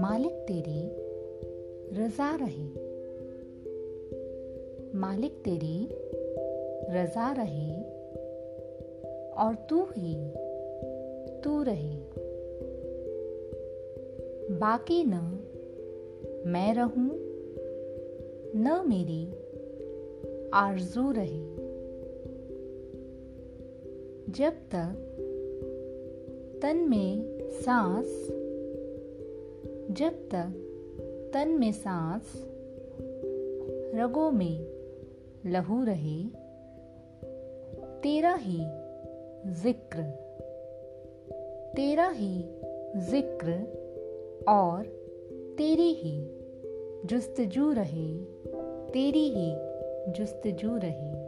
मालिक तेरी रजा रहे। मालिक तेरी रजा रहे और तू ही तू रहे। बाकी न मैं रहूँ, न मेरी आरज़ू रहे। जब तक तन में सांस, जब तक तन में सांस रगों में लहू रहे, तेरा ही ज़िक्र, तेरा ही ज़िक्र और तेरी ही जुस्तजू रहे, तेरी ही जुस्तजू रहे।